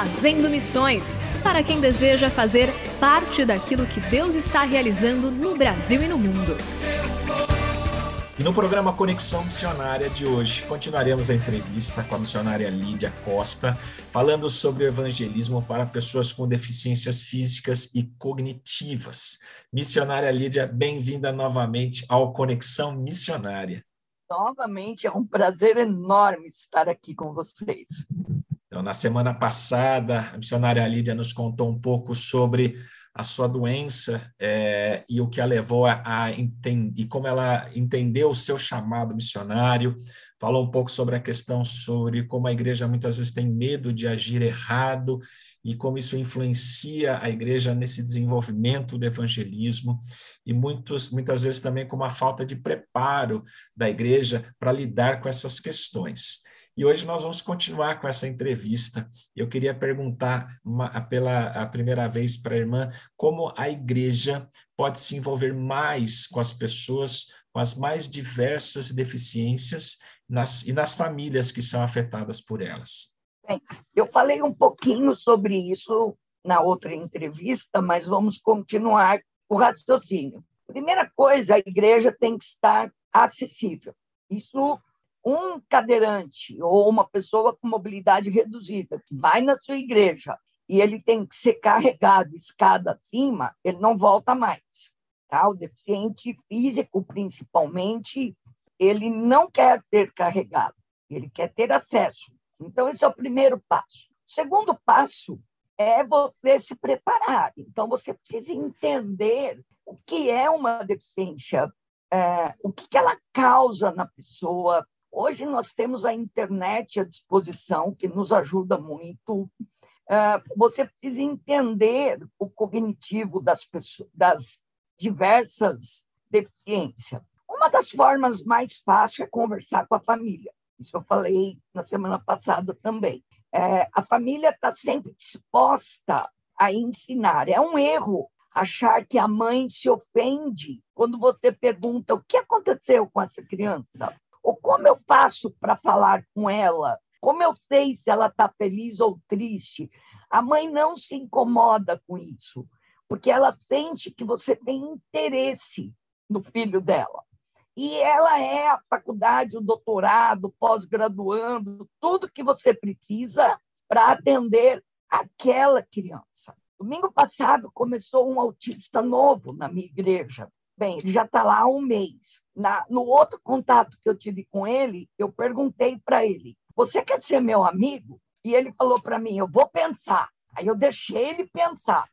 Fazendo Missões para quem deseja fazer parte daquilo que Deus está realizando no Brasil e no mundo. E no programa Conexão Missionária de hoje, continuaremos a entrevista com a missionária Lídia Costa, falando sobre o evangelismo para pessoas com deficiências físicas e cognitivas. Missionária Lídia, bem-vinda novamente ao Conexão Missionária. Novamente, é um prazer enorme estar aqui com vocês. Então, na semana passada, a missionária Lídia nos contou um pouco sobre a sua doença é, e o que a levou a, a entender, e como ela entendeu o seu chamado missionário, falou um pouco sobre a questão sobre como a igreja muitas vezes tem medo de agir errado e como isso influencia a igreja nesse desenvolvimento do evangelismo e muitos, muitas vezes também com uma falta de preparo da igreja para lidar com essas questões. E hoje nós vamos continuar com essa entrevista. Eu queria perguntar uma, pela a primeira vez para a irmã como a igreja pode se envolver mais com as pessoas com as mais diversas deficiências nas, e nas famílias que são afetadas por elas. Bem, eu falei um pouquinho sobre isso na outra entrevista, mas vamos continuar o raciocínio. Primeira coisa, a igreja tem que estar acessível. Isso um cadeirante ou uma pessoa com mobilidade reduzida que vai na sua igreja e ele tem que ser carregado escada acima, ele não volta mais. Tá? O deficiente físico, principalmente, ele não quer ser carregado, ele quer ter acesso. Então, esse é o primeiro passo. O segundo passo é você se preparar. Então, você precisa entender o que é uma deficiência, é, o que, que ela causa na pessoa, Hoje nós temos a internet à disposição, que nos ajuda muito. É, você precisa entender o cognitivo das, pessoas, das diversas deficiências. Uma das formas mais fáceis é conversar com a família. Isso eu falei na semana passada também. É, a família está sempre disposta a ensinar. É um erro achar que a mãe se ofende quando você pergunta o que aconteceu com essa criança. Ou como eu faço para falar com ela? Como eu sei se ela está feliz ou triste? A mãe não se incomoda com isso, porque ela sente que você tem interesse no filho dela. E ela é a faculdade, o doutorado, pós-graduando, tudo que você precisa para atender aquela criança. Domingo passado começou um autista novo na minha igreja. Bem, ele já está lá há um mês. Na, no outro contato que eu tive com ele, eu perguntei para ele: Você quer ser meu amigo? E ele falou para mim: Eu vou pensar. Aí eu deixei ele pensar.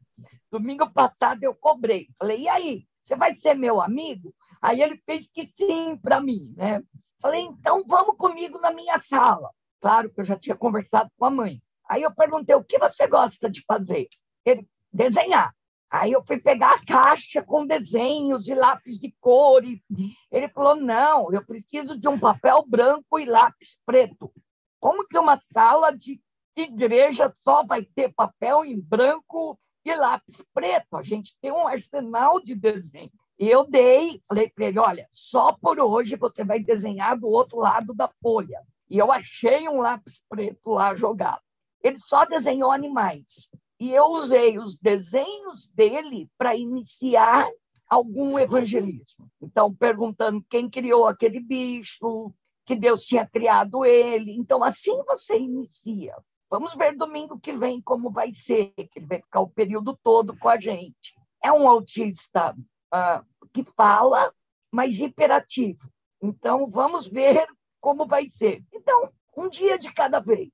Domingo passado eu cobrei. Falei: E aí? Você vai ser meu amigo? Aí ele fez que sim para mim, né? Falei: Então vamos comigo na minha sala. Claro que eu já tinha conversado com a mãe. Aí eu perguntei: O que você gosta de fazer? Ele desenhar. Aí eu fui pegar a caixa com desenhos e lápis de cor. E ele falou: não, eu preciso de um papel branco e lápis preto. Como que uma sala de igreja só vai ter papel em branco e lápis preto. A gente tem um arsenal de desenho. E eu dei, falei para ele: olha, só por hoje você vai desenhar do outro lado da folha. E eu achei um lápis preto lá jogado. Ele só desenhou animais. E eu usei os desenhos dele para iniciar algum evangelismo. Então, perguntando quem criou aquele bicho, que Deus tinha criado ele. Então, assim você inicia. Vamos ver domingo que vem como vai ser, que ele vai ficar o período todo com a gente. É um autista uh, que fala, mas hiperativo. Então, vamos ver como vai ser. Então, um dia de cada vez.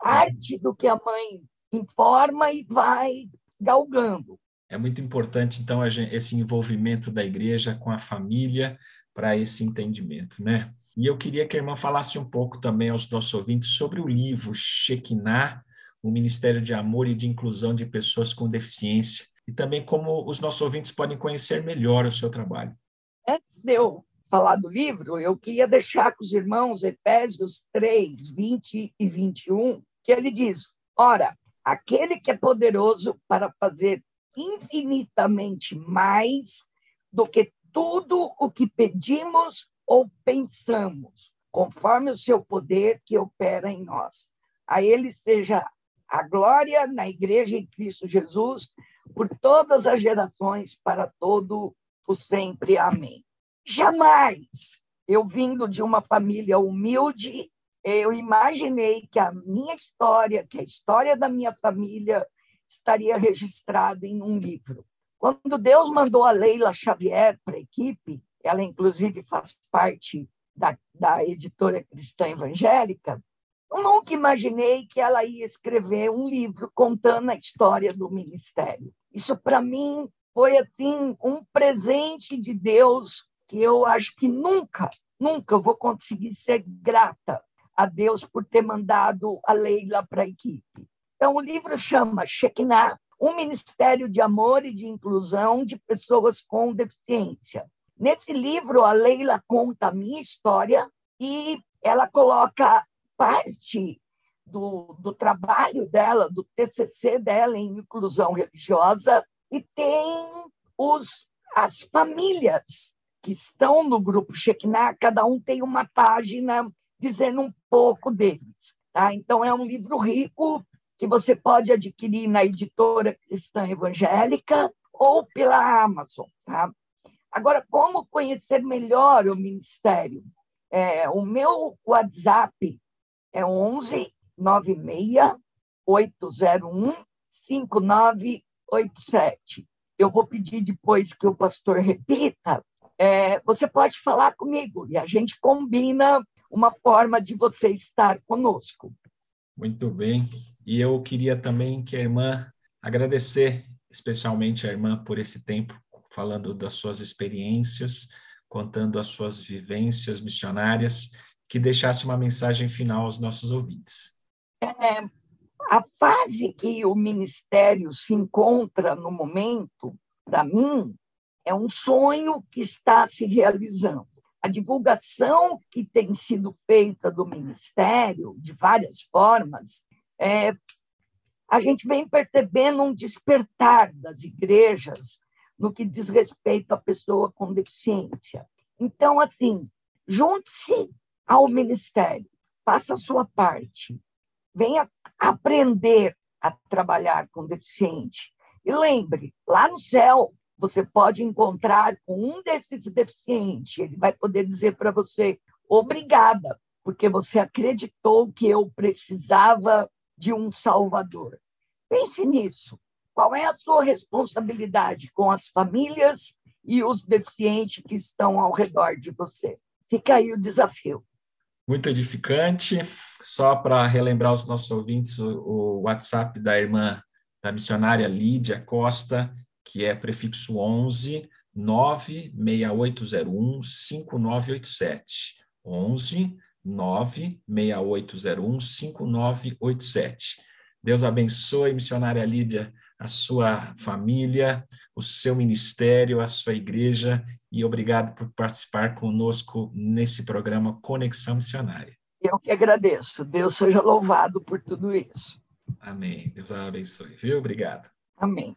Arte do que a mãe informa e vai galgando. É muito importante, então, esse envolvimento da igreja com a família para esse entendimento, né? E eu queria que a irmã falasse um pouco também aos nossos ouvintes sobre o livro Shekinah, o Ministério de Amor e de Inclusão de Pessoas com Deficiência, e também como os nossos ouvintes podem conhecer melhor o seu trabalho. Antes de eu falar do livro, eu queria deixar com os irmãos Efésios 3, 20 e 21, que ele diz: Ora, aquele que é poderoso para fazer infinitamente mais do que tudo o que pedimos ou pensamos, conforme o seu poder que opera em nós. A ele seja a glória na igreja em Cristo Jesus por todas as gerações para todo o sempre. Amém. Jamais eu vindo de uma família humilde, eu imaginei que a minha história, que a história da minha família estaria registrada em um livro. Quando Deus mandou a Leila Xavier para a equipe, ela inclusive faz parte da, da editora cristã evangélica, eu nunca imaginei que ela ia escrever um livro contando a história do ministério. Isso, para mim, foi assim um presente de Deus que eu acho que nunca, nunca vou conseguir ser grata a Deus por ter mandado a Leila para a equipe. Então, o livro chama Shekinah, um ministério de amor e de inclusão de pessoas com deficiência. Nesse livro, a Leila conta a minha história e ela coloca parte do, do trabalho dela, do TCC dela em inclusão religiosa, e tem os, as famílias que estão no grupo Shekinah, cada um tem uma página dizendo um pouco deles. Tá? Então, é um livro rico que você pode adquirir na editora Cristã Evangélica ou pela Amazon. Tá? Agora, como conhecer melhor o ministério? É, o meu WhatsApp é 11 96 801 5987. Eu vou pedir depois que o pastor repita. É, você pode falar comigo e a gente combina uma forma de você estar conosco. Muito bem. E eu queria também que a irmã agradecer especialmente a irmã por esse tempo falando das suas experiências, contando as suas vivências missionárias, que deixasse uma mensagem final aos nossos ouvintes. É, a fase que o ministério se encontra no momento, para mim, é um sonho que está se realizando. A divulgação que tem sido feita do ministério, de várias formas, é, a gente vem percebendo um despertar das igrejas no que diz respeito à pessoa com deficiência. Então, assim, junte-se ao ministério, faça a sua parte, venha aprender a trabalhar com deficiente. E lembre, lá no céu, você pode encontrar com um desses deficientes, ele vai poder dizer para você: obrigada, porque você acreditou que eu precisava de um Salvador. Pense nisso. Qual é a sua responsabilidade com as famílias e os deficientes que estão ao redor de você? Fica aí o desafio. Muito edificante. Só para relembrar os nossos ouvintes, o, o WhatsApp da irmã da missionária Lídia Costa, que é prefixo 11 96801 5987. 11 96801 5987. Deus abençoe, missionária Lídia, a sua família, o seu ministério, a sua igreja e obrigado por participar conosco nesse programa Conexão Missionária. Eu que agradeço. Deus seja louvado por tudo isso. Amém. Deus abençoe, viu? Obrigado. Amém.